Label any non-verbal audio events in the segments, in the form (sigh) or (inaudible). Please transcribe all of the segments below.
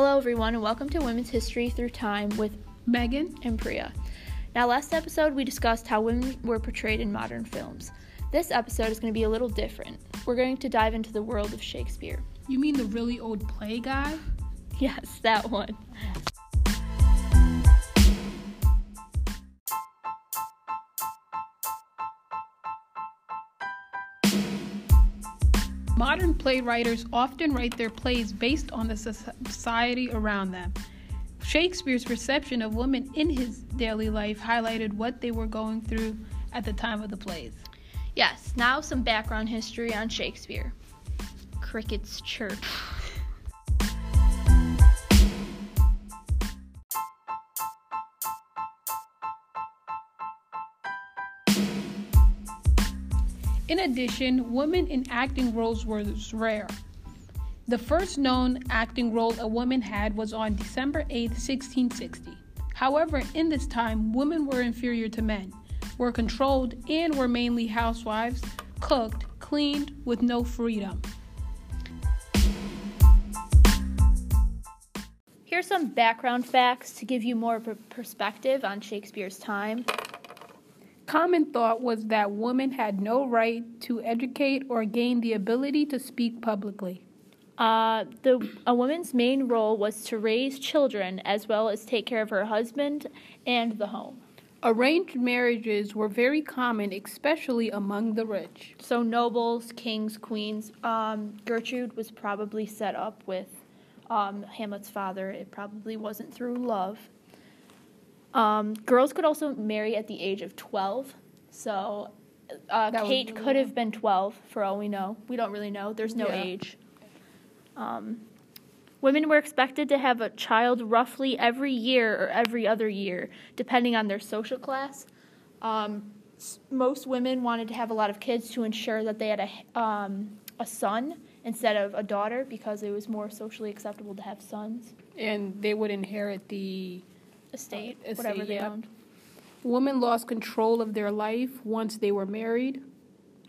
Hello, everyone, and welcome to Women's History Through Time with Megan and Priya. Now, last episode we discussed how women were portrayed in modern films. This episode is going to be a little different. We're going to dive into the world of Shakespeare. You mean the really old play guy? (laughs) Yes, that one. Playwriters often write their plays based on the society around them. Shakespeare's reception of women in his daily life highlighted what they were going through at the time of the plays. Yes, now some background history on Shakespeare. Crickets chirp. In addition, women in acting roles were rare. The first known acting role a woman had was on December 8, 1660. However, in this time, women were inferior to men, were controlled, and were mainly housewives, cooked, cleaned, with no freedom. Here's some background facts to give you more of a perspective on Shakespeare's time. Common thought was that women had no right to educate or gain the ability to speak publicly. Uh, the a woman's main role was to raise children as well as take care of her husband and the home. Arranged marriages were very common, especially among the rich. So nobles, kings, queens. Um, Gertrude was probably set up with um, Hamlet's father. It probably wasn't through love. Um, girls could also marry at the age of 12. So uh, Kate could have been 12 for all we know. We don't really know. There's no yeah. age. Um, women were expected to have a child roughly every year or every other year, depending on their social class. Um, most women wanted to have a lot of kids to ensure that they had a, um, a son instead of a daughter because it was more socially acceptable to have sons. And they would inherit the estate, uh, whatever they owned. Women lost control of their life once they were married.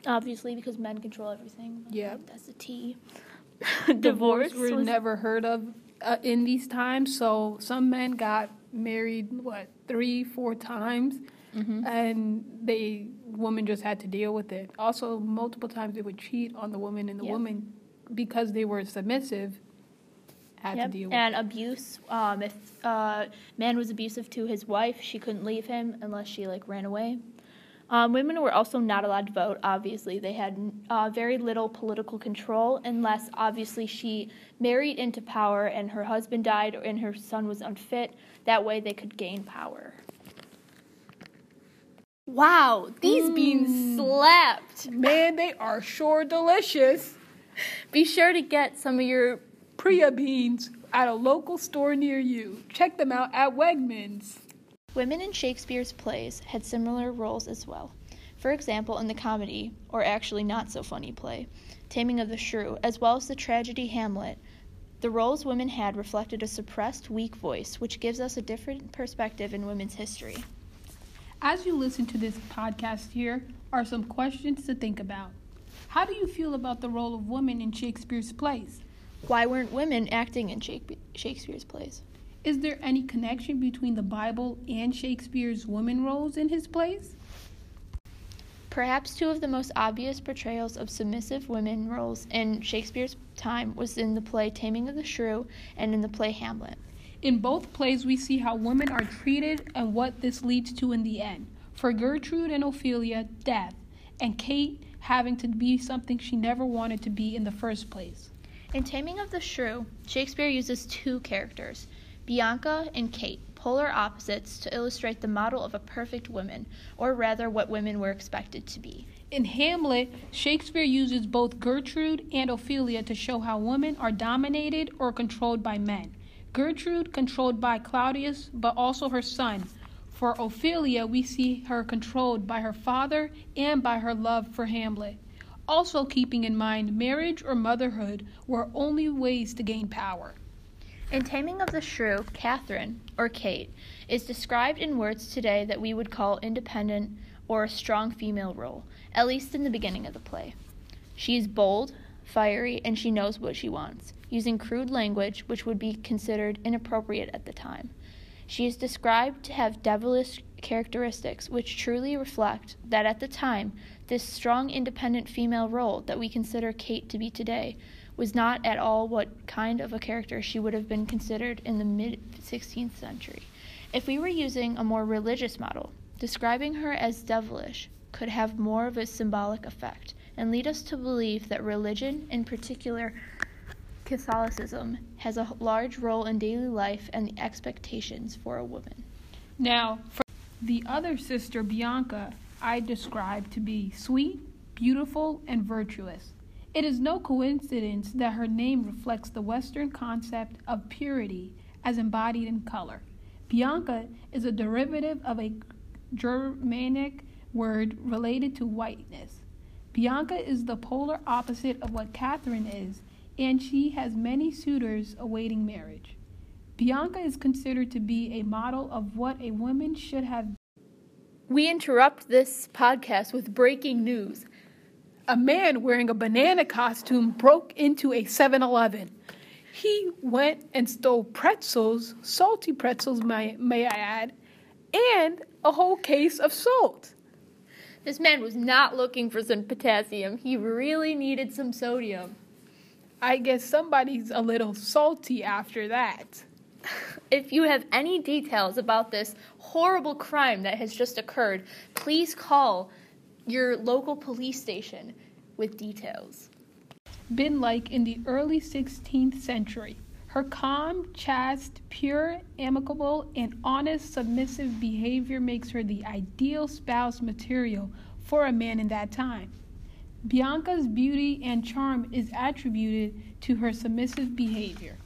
Obviously, because men control everything. Yeah. That's a T. (laughs) Divorce were was... never heard of uh, in these times. So some men got married, what, three, four times. Mm-hmm. And they women just had to deal with it. Also, multiple times they would cheat on the woman, and the woman, because they were submissive, had yep. to deal with and abuse. Um, if uh, man was abusive to his wife, she couldn't leave him unless she like ran away. Um, women were also not allowed to vote. Obviously, they had uh, very little political control unless obviously she married into power and her husband died and her son was unfit. That way, they could gain power. Wow, these mm. beans slapped. Man, they are sure delicious. Be sure to get some of your Priya beans at a local store near you. Check them out at Wegmans. Women in Shakespeare's plays had similar roles as well. For example, in the comedy, or actually not so funny play, Taming of the Shrew, as well as the tragedy Hamlet, the roles women had reflected a suppressed, weak voice, which gives us a different perspective in women's history. As you listen to this podcast, here are some questions to think about. How do you feel about the role of women in Shakespeare's plays? Why weren't women acting in Shakespeare's plays? Is there any connection between the Bible and Shakespeare's women roles in his plays? Perhaps two of the most obvious portrayals of submissive women roles in Shakespeare's time was in the play Taming of the Shrew and in the play Hamlet. In both plays, we see how women are treated and what this leads to in the end. For Gertrude and Ophelia, death, and Kate having to be something she never wanted to be in the first place. In Taming of the Shrew, Shakespeare uses two characters, Bianca and Kate, polar opposites to illustrate the model of a perfect woman, or rather what women were expected to be. In Hamlet, Shakespeare uses both Gertrude and Ophelia to show how women are dominated or controlled by men. Gertrude controlled by Claudius, but also her son. For Ophelia, we see her controlled by her father and by her love for Hamlet also keeping in mind marriage or motherhood were only ways to gain power. In Taming of the Shrew, Catherine, or Kate, is described in words today that we would call independent or a strong female role, at least in the beginning of the play. She is bold, fiery, and she knows what she wants. using crude language which would be considered inappropriate at the time. She is described to have devilish characteristics which truly reflect that at the time, this strong independent female role that we consider Kate to be today was not at all what kind of a character she would have been considered in the mid 16th century. If we were using a more religious model, describing her as devilish could have more of a symbolic effect and lead us to believe that religion, in particular Catholicism, has a large role in daily life and the expectations for a woman. Now, for the other sister, Bianca, I describe to be sweet, beautiful, and virtuous. It is no coincidence that her name reflects the Western concept of purity as embodied in color. Bianca is a derivative of a Germanic word related to whiteness. Bianca is the polar opposite of what Catherine is, and she has many suitors awaiting marriage. Bianca is considered to be a model of what a woman should have. We interrupt this podcast with breaking news. A man wearing a banana costume broke into a 7 Eleven. He went and stole pretzels, salty pretzels, may, may I add, and a whole case of salt. This man was not looking for some potassium. He really needed some sodium. I guess somebody's a little salty after that. If you have any details about this horrible crime that has just occurred, please call your local police station with details. Been like in the early 16th century. Her calm, chaste, pure, amicable, and honest, submissive behavior makes her the ideal spouse material for a man in that time. Bianca's beauty and charm is attributed to her submissive behavior.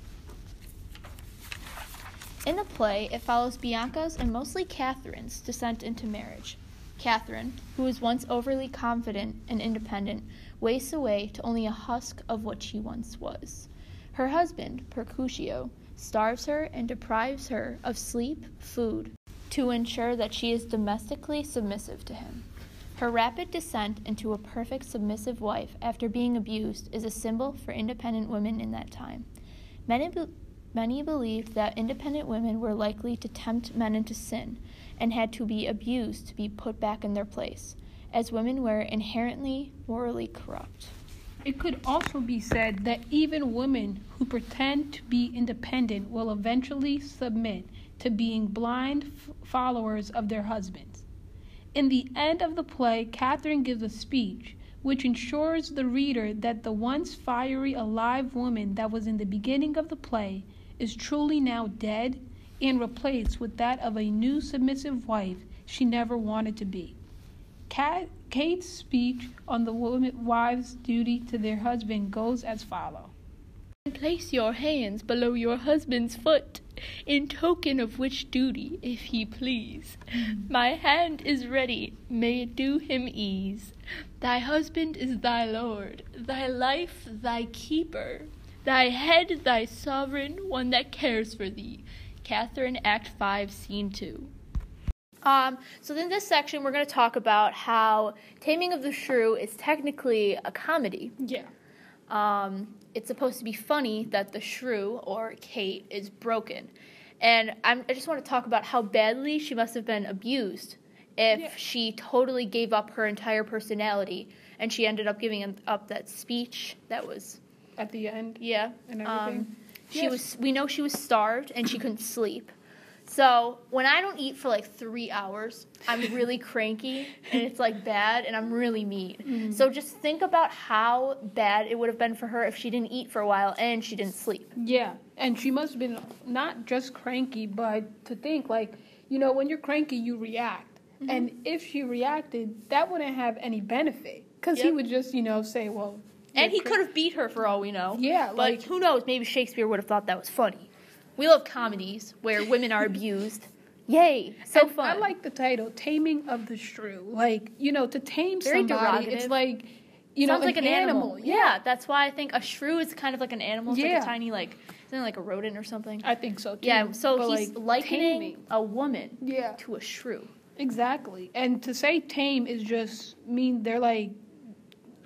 In the play, it follows Bianca's and mostly Catherine's descent into marriage. Catherine, who was once overly confident and independent, wastes away to only a husk of what she once was. Her husband, Mercutio, starves her and deprives her of sleep, food, to ensure that she is domestically submissive to him. Her rapid descent into a perfect submissive wife after being abused is a symbol for independent women in that time. Be- many believed that independent women were likely to tempt men into sin and had to be abused to be put back in their place, as women were inherently morally corrupt. It could also be said that even women who pretend to be independent will eventually submit to being blind f- followers of their husbands. In the end of the play, Catherine gives a speech which ensures the reader that the once fiery, alive woman that was in the beginning of the play is truly now dead and replaced with that of a new submissive wife she never wanted to be. Kat, Kate's speech on the wives' duty to their husband goes as follows. Place your hands below your husband's foot, in token of which duty, if he please. My hand is ready, may it do him ease. Thy husband is thy lord, thy life thy keeper, thy head thy sovereign, one that cares for thee. Catherine, Act 5, Scene 2. Um, so in this section, we're going to talk about how Taming of the Shrew is technically a comedy. Yeah. Um, it's supposed to be funny that the shrew or Kate is broken, and I'm, I just want to talk about how badly she must have been abused if Yeah. she totally gave up her entire personality and she ended up giving up that speech that was At the end. yeah And um, everything. she Yes. was we know she was starved and she couldn't sleep so when i don't eat for like three hours i'm really cranky and it's like bad and i'm really mean Mm-hmm. so just think about how bad it would have been for her if she didn't eat for a while and she didn't sleep Yeah, and she must have been not just cranky, but to think like, you know, when you're cranky, you react. Mm-hmm. And if she reacted, that wouldn't have any benefit. Because he would just, you know, say, well. And he could have beat her for all we know Yeah, but like- who knows maybe shakespeare would have thought that was funny we love comedies where women are abused yay so And fun I like the title, Taming of the Shrew. Like, you know, to tame Very somebody, derogative. it's like, you know, like an animal. Yeah. Yeah. that's why I think a shrew is kind of like an animal. It's like Yeah. a tiny, like, isn't it like a rodent or something? I think so too. yeah, so But, he's like, likening taming. a woman Yeah, to a shrew. exactly. And to say tame is just mean they're like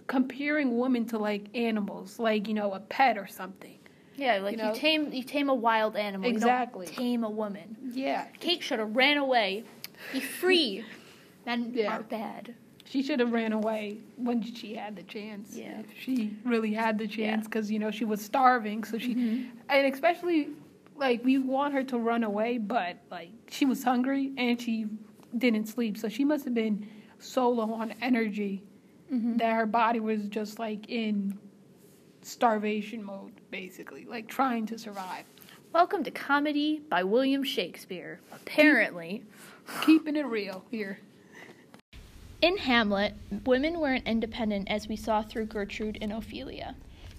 comparing women to like animals, like, you know, a pet or something. Yeah, like you, know? tame you tame a wild animal. Exactly. You tame a woman. Yeah, Kate should have ran away. Be free. Men (laughs) Yeah. are bad. she should have ran away when she had the chance. Yeah. if she really had the chance because you know she was starving. So she, Mhm. and especially like we want her to run away, but like she was hungry and she didn't sleep, so she must have been so low on energy Mhm. that her body was just like in starvation mode, basically, like trying to survive. Welcome to comedy by William Shakespeare. Apparently, Keeping it real here. in Hamlet, women weren't independent as we saw through Gertrude and Ophelia.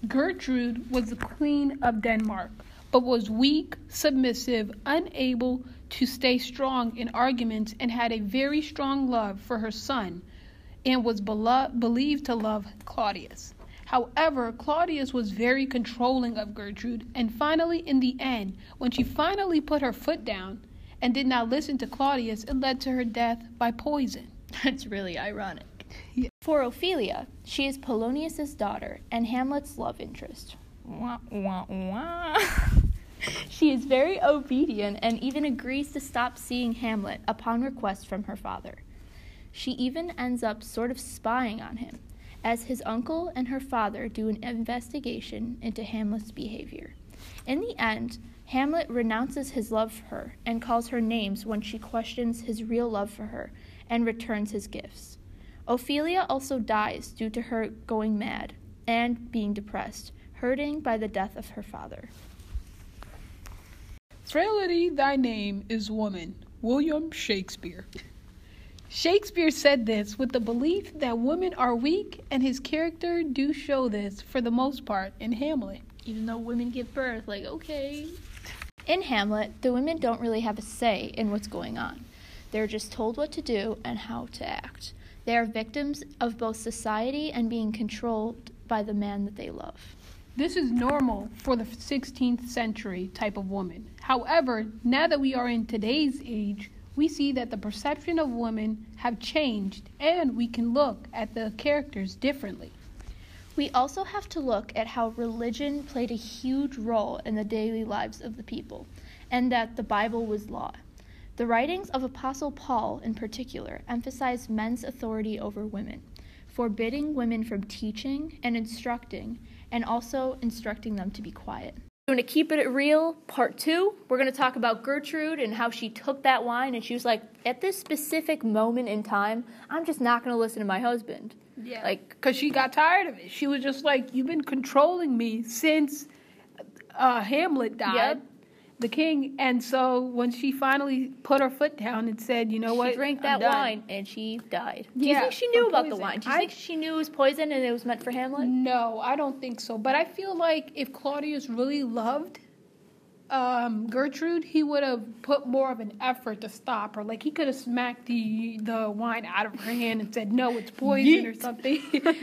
Gertrude was the queen of Denmark, but was weak, submissive, unable to stay strong in arguments, and had a very strong love for her son, and was belo- believed to love Claudius. However, Claudius was very controlling of Gertrude, and finally, in the end, when she finally put her foot down and did not listen to Claudius, it led to her death by poison. (laughs) That's really ironic. Yeah. For Ophelia, she is Polonius's daughter and Hamlet's love interest. Wah, wah, wah. (laughs) she is very obedient and even agrees to stop seeing Hamlet upon request from her father. She even ends up sort of spying on him, as his uncle and her father do an investigation into Hamlet's behavior. In the end, Hamlet renounces his love for her and calls her names when she questions his real love for her and returns his gifts. Ophelia also dies due to her going mad and being depressed, hurting by the death of her father. Frailty, thy name is woman. William Shakespeare. Shakespeare said this with the belief that women are weak, and his character do show this for the most part in Hamlet. Even though women give birth, like, okay. In Hamlet, the women don't really have a say in what's going on. They're just told what to do and how to act. They are victims of both society and being controlled by the man that they love. This is normal for the 16th century type of woman. However, now that we are in today's age, we see that the perception of women have changed and we can look at the characters differently. We also have to look at how religion played a huge role in the daily lives of the people, and that the Bible was law. The writings of Apostle Paul, in particular, emphasize men's authority over women, forbidding women from teaching and instructing, and also instructing them to be quiet. We're going to keep it real, part two. We're going to talk about Gertrude and how she took that wine and she was like, at this specific moment in time, I'm just not going to listen to my husband. Yeah. Like, because she got tired of it. She was just like, "You've been controlling me since uh, Hamlet died, Yep. The king." And so when she finally put her foot down and said, "You know what?" She drank that done." wine and she died. Do you think she knew about the wine? Do you I- think she knew it was poison and it was meant for Hamlet? No, I don't think so. But I feel like if Claudius really loved um, Gertrude, he would have put more of an effort to stop her. Like he could have smacked the the wine out of her hand and said, "No, it's poison" or something.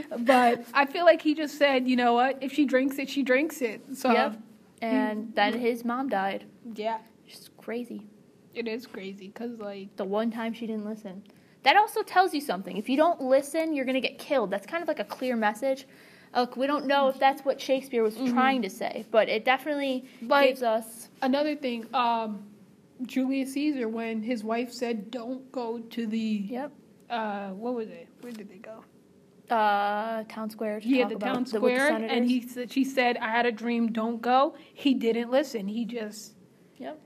(laughs) but I feel like he just said, "You know what? If she drinks it, she drinks it." So Yep. And then his mom died. yeah, Just crazy. it is crazy because like The one time she didn't listen. That also tells you something. If you don't listen, you're going to get killed. That's kind of like a clear message. Look, we don't know if that's what Shakespeare was trying to say, but it definitely gives us. another thing. Um, Julius Caesar, when his wife said, "Don't go to the Yep. uh, what was it? Where did they go?" Uh, town square. To Yeah, the town the- with the square, and he said, she said, "I had a dream. Don't go." He didn't listen. He just, Yep.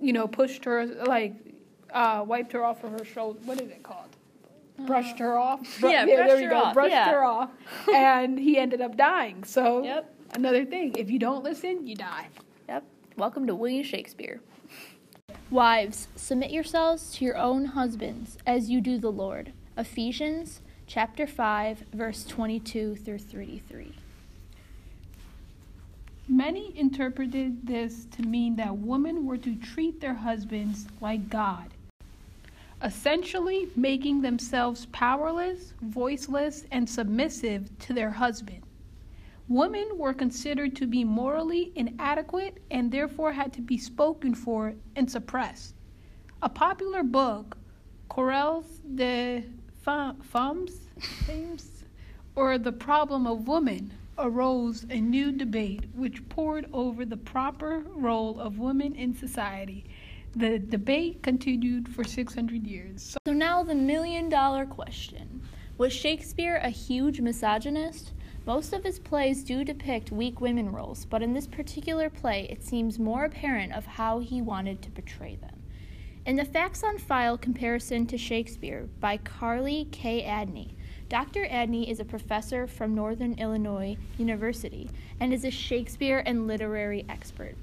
you know, pushed her like, uh, wiped her off of her shoulder. What is it called? Brushed her off. (laughs) Bru- Uh, yeah, there brushed you go. off, Brushed yeah. her off, (laughs) and he ended up dying. So, Yep. another thing: if you don't listen, you die. Yep. Welcome to William Shakespeare. Wives, submit yourselves to your own husbands as you do the Lord. Ephesians chapter 5 verse 22 through 33. Many interpreted this to mean that women were to treat their husbands like God, essentially making themselves powerless, voiceless, and submissive to their husband. Women were considered to be morally inadequate and therefore had to be spoken for and suppressed. A popular book, Querelles de Femmes, Femmes, or The Problem of Women, arose a new debate which poured over the proper role of women in society. The debate continued for 600 years. So now the million dollar question Was Shakespeare a huge misogynist? Most of his plays do depict weak women roles, but in this particular play, it seems more apparent of how he wanted to portray them. In the Facts on File Companion to Shakespeare by Carly K. Adney, Dr. Adney is a professor from Northern Illinois University and is a Shakespeare and literary expert.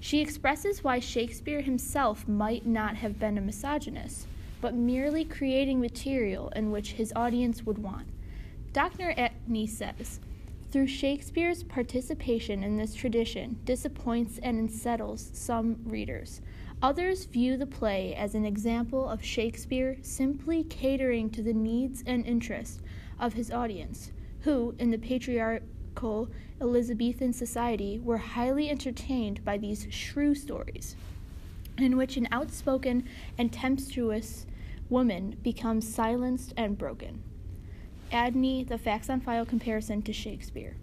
She expresses why Shakespeare himself might not have been a misogynist, but merely creating material in which his audience would want. Dr. Adney says, through Shakespeare's participation in this tradition disappoints and unsettles some readers. Others view the play as an example of Shakespeare simply catering to the needs and interests of his audience, who, in the patriarchal Elizabethan society, were highly entertained by these shrew stories, in which an outspoken and tempestuous woman becomes silenced and broken. Adney, the facts on file companion to Shakespeare.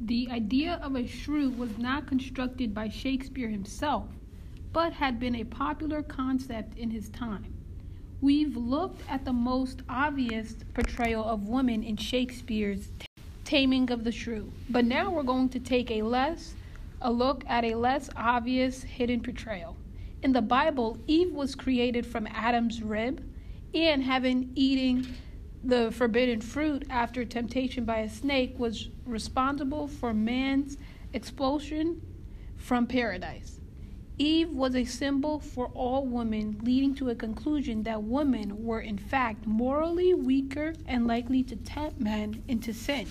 The idea of a shrew was not constructed by Shakespeare himself, but had been a popular concept in his time. We've looked at the most obvious portrayal of women in Shakespeare's Taming of the Shrew, but now we're going to take a less a look at a less obvious hidden portrayal. In the Bible, Eve was created from Adam's rib, and having eating the forbidden fruit after temptation by a snake was responsible for man's expulsion from paradise. Eve was a symbol for all women, leading to a conclusion that women were in fact morally weaker and likely to tempt men into sin.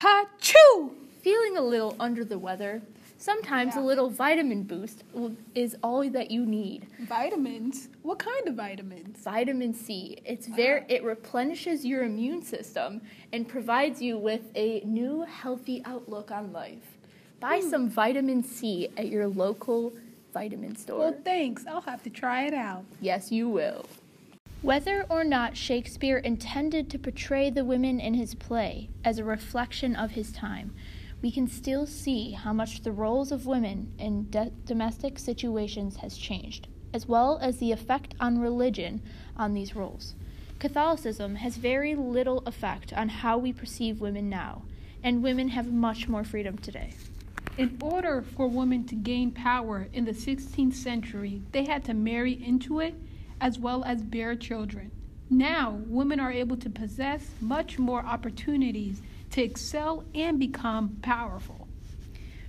Ha-choo! Feeling a little under the weather, Sometimes Yeah. a little vitamin boost will- is all that you need. Vitamins? What kind of vitamins? Vitamin C. It's very ah. it replenishes your immune system and provides you with a new healthy outlook on life. Buy hmm. some vitamin C at your local vitamin store. Well, thanks. I'll have to try it out. Yes, you will. Whether or not Shakespeare intended to portray the women in his play as a reflection of his time, we can still see how much the roles of women in de- domestic situations has changed, as well as the effect on religion on these roles. Catholicism has very little effect on how we perceive women now, and women have much more freedom today. In order for women to gain power in the 16th century, they had to marry into it as well as bear children. Now, women are able to possess much more opportunities to excel and become powerful.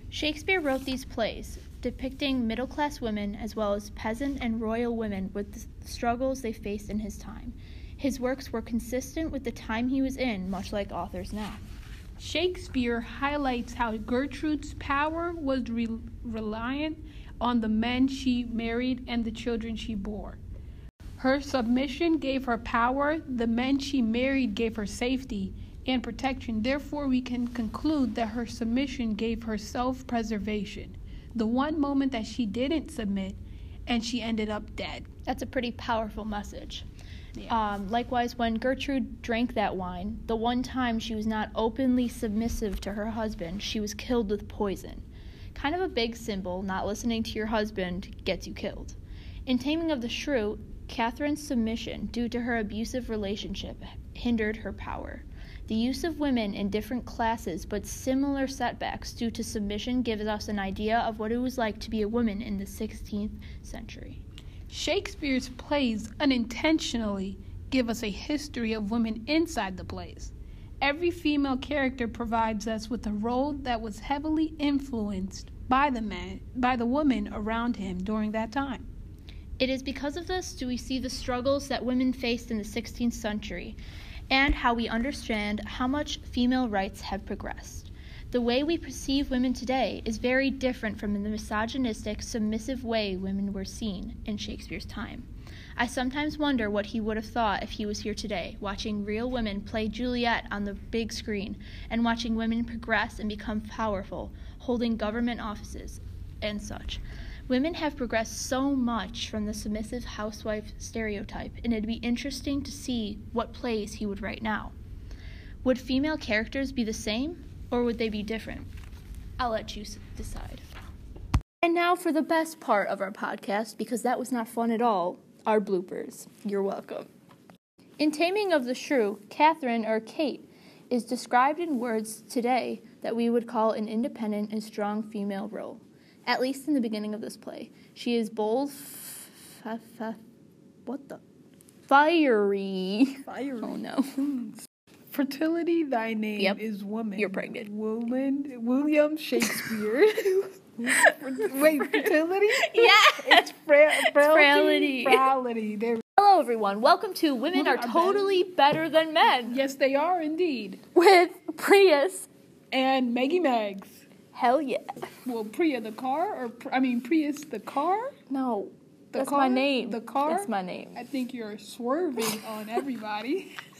Shakespeare wrote these plays depicting middle class women as well as peasant and royal women with the struggles they faced in his time. His works were consistent with the time he was in, much like authors now. Shakespeare highlights how Gertrude's power was re- reliant on the men she married and the children she bore. Her submission gave her power, the men she married gave her safety and protection. Therefore, we can conclude that her submission gave her self preservation. The one moment that she didn't submit, and she ended up dead. That's a pretty powerful message. Yeah. Um, likewise, when Gertrude drank that wine, the one time she was not openly submissive to her husband, she was killed with poison. Kind of a big symbol, not listening to your husband gets you killed. In Taming of the Shrew, Catherine's submission, due to her abusive relationship, hindered her power. The use of women in different classes but similar setbacks due to submission gives us an idea of what it was like to be a woman in the 16th century. Shakespeare's plays unintentionally give us a history of women inside the plays. Every female character provides us with a role that was heavily influenced by the man, by the woman around him during that time. It is because of this do we see the struggles that women faced in the 16th century and how we understand how much female rights have progressed. The way we perceive women today is very different from the misogynistic, submissive way women were seen in Shakespeare's time. I sometimes wonder what he would have thought if he was here today, watching real women play Juliet on the big screen and watching women progress and become powerful, holding government offices and such. Women have progressed so much from the submissive housewife stereotype, and it'd be interesting to see what plays he would write now. Would female characters be the same, or would they be different? I'll let you decide. And now for the best part of our podcast, because that was not fun at all our bloopers. You're welcome. In Taming of the Shrew, Catherine, or Kate, is described in words today that we would call an independent and strong female role, at least in the beginning of this play. She is bold, f- f- what the? Fiery. Fiery. Oh no. (laughs) Fertility, thy name Yep. is woman. You're pregnant. Woman, William Shakespeare. (laughs) (laughs) Wait, fertility? Yes! It's fra- frailty. frailty. Frailty. There. Hello, everyone. Welcome to Women Women Are. Totally Better Than Men Yes, they are indeed. with Prius. And Maggie Mags. Hell yeah. Well, Priya the car, or I mean Prius the car. No, The that's car? my name. The car? That's my name. I think you're swerving on everybody. (laughs)